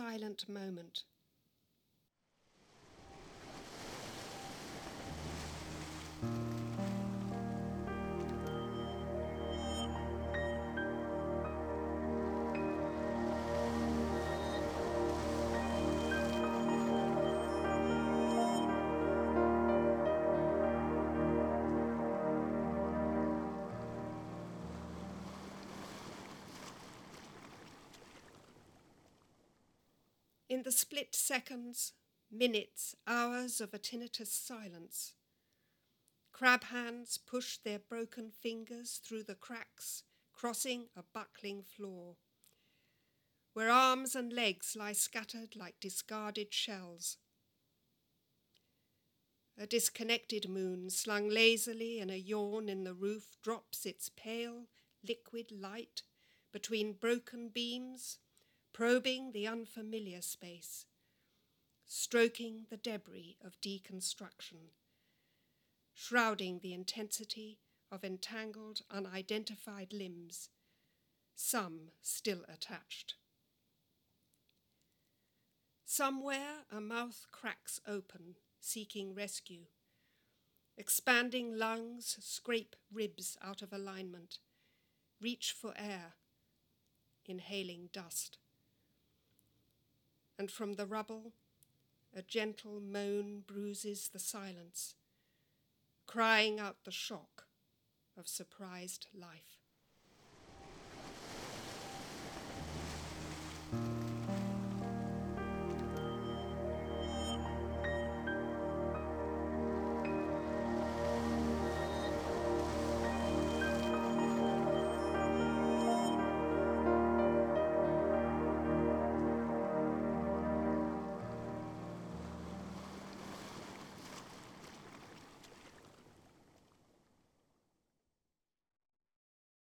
silent moment. In the split seconds, minutes, hours of a tinnitus silence, crab hands push their broken fingers through the cracks, crossing a buckling floor, where arms and legs lie scattered like discarded shells. A disconnected moon, slung lazily in a yawn in the roof, drops its pale, liquid light between broken beams probing the unfamiliar space, stroking the debris of deconstruction, shrouding the intensity of entangled, unidentified limbs, some still attached. Somewhere a mouth cracks open, seeking rescue. Expanding lungs scrape ribs out of alignment, reach for air, inhaling dust and from the rubble a gentle moan bruises the silence, crying out the shock of surprised life.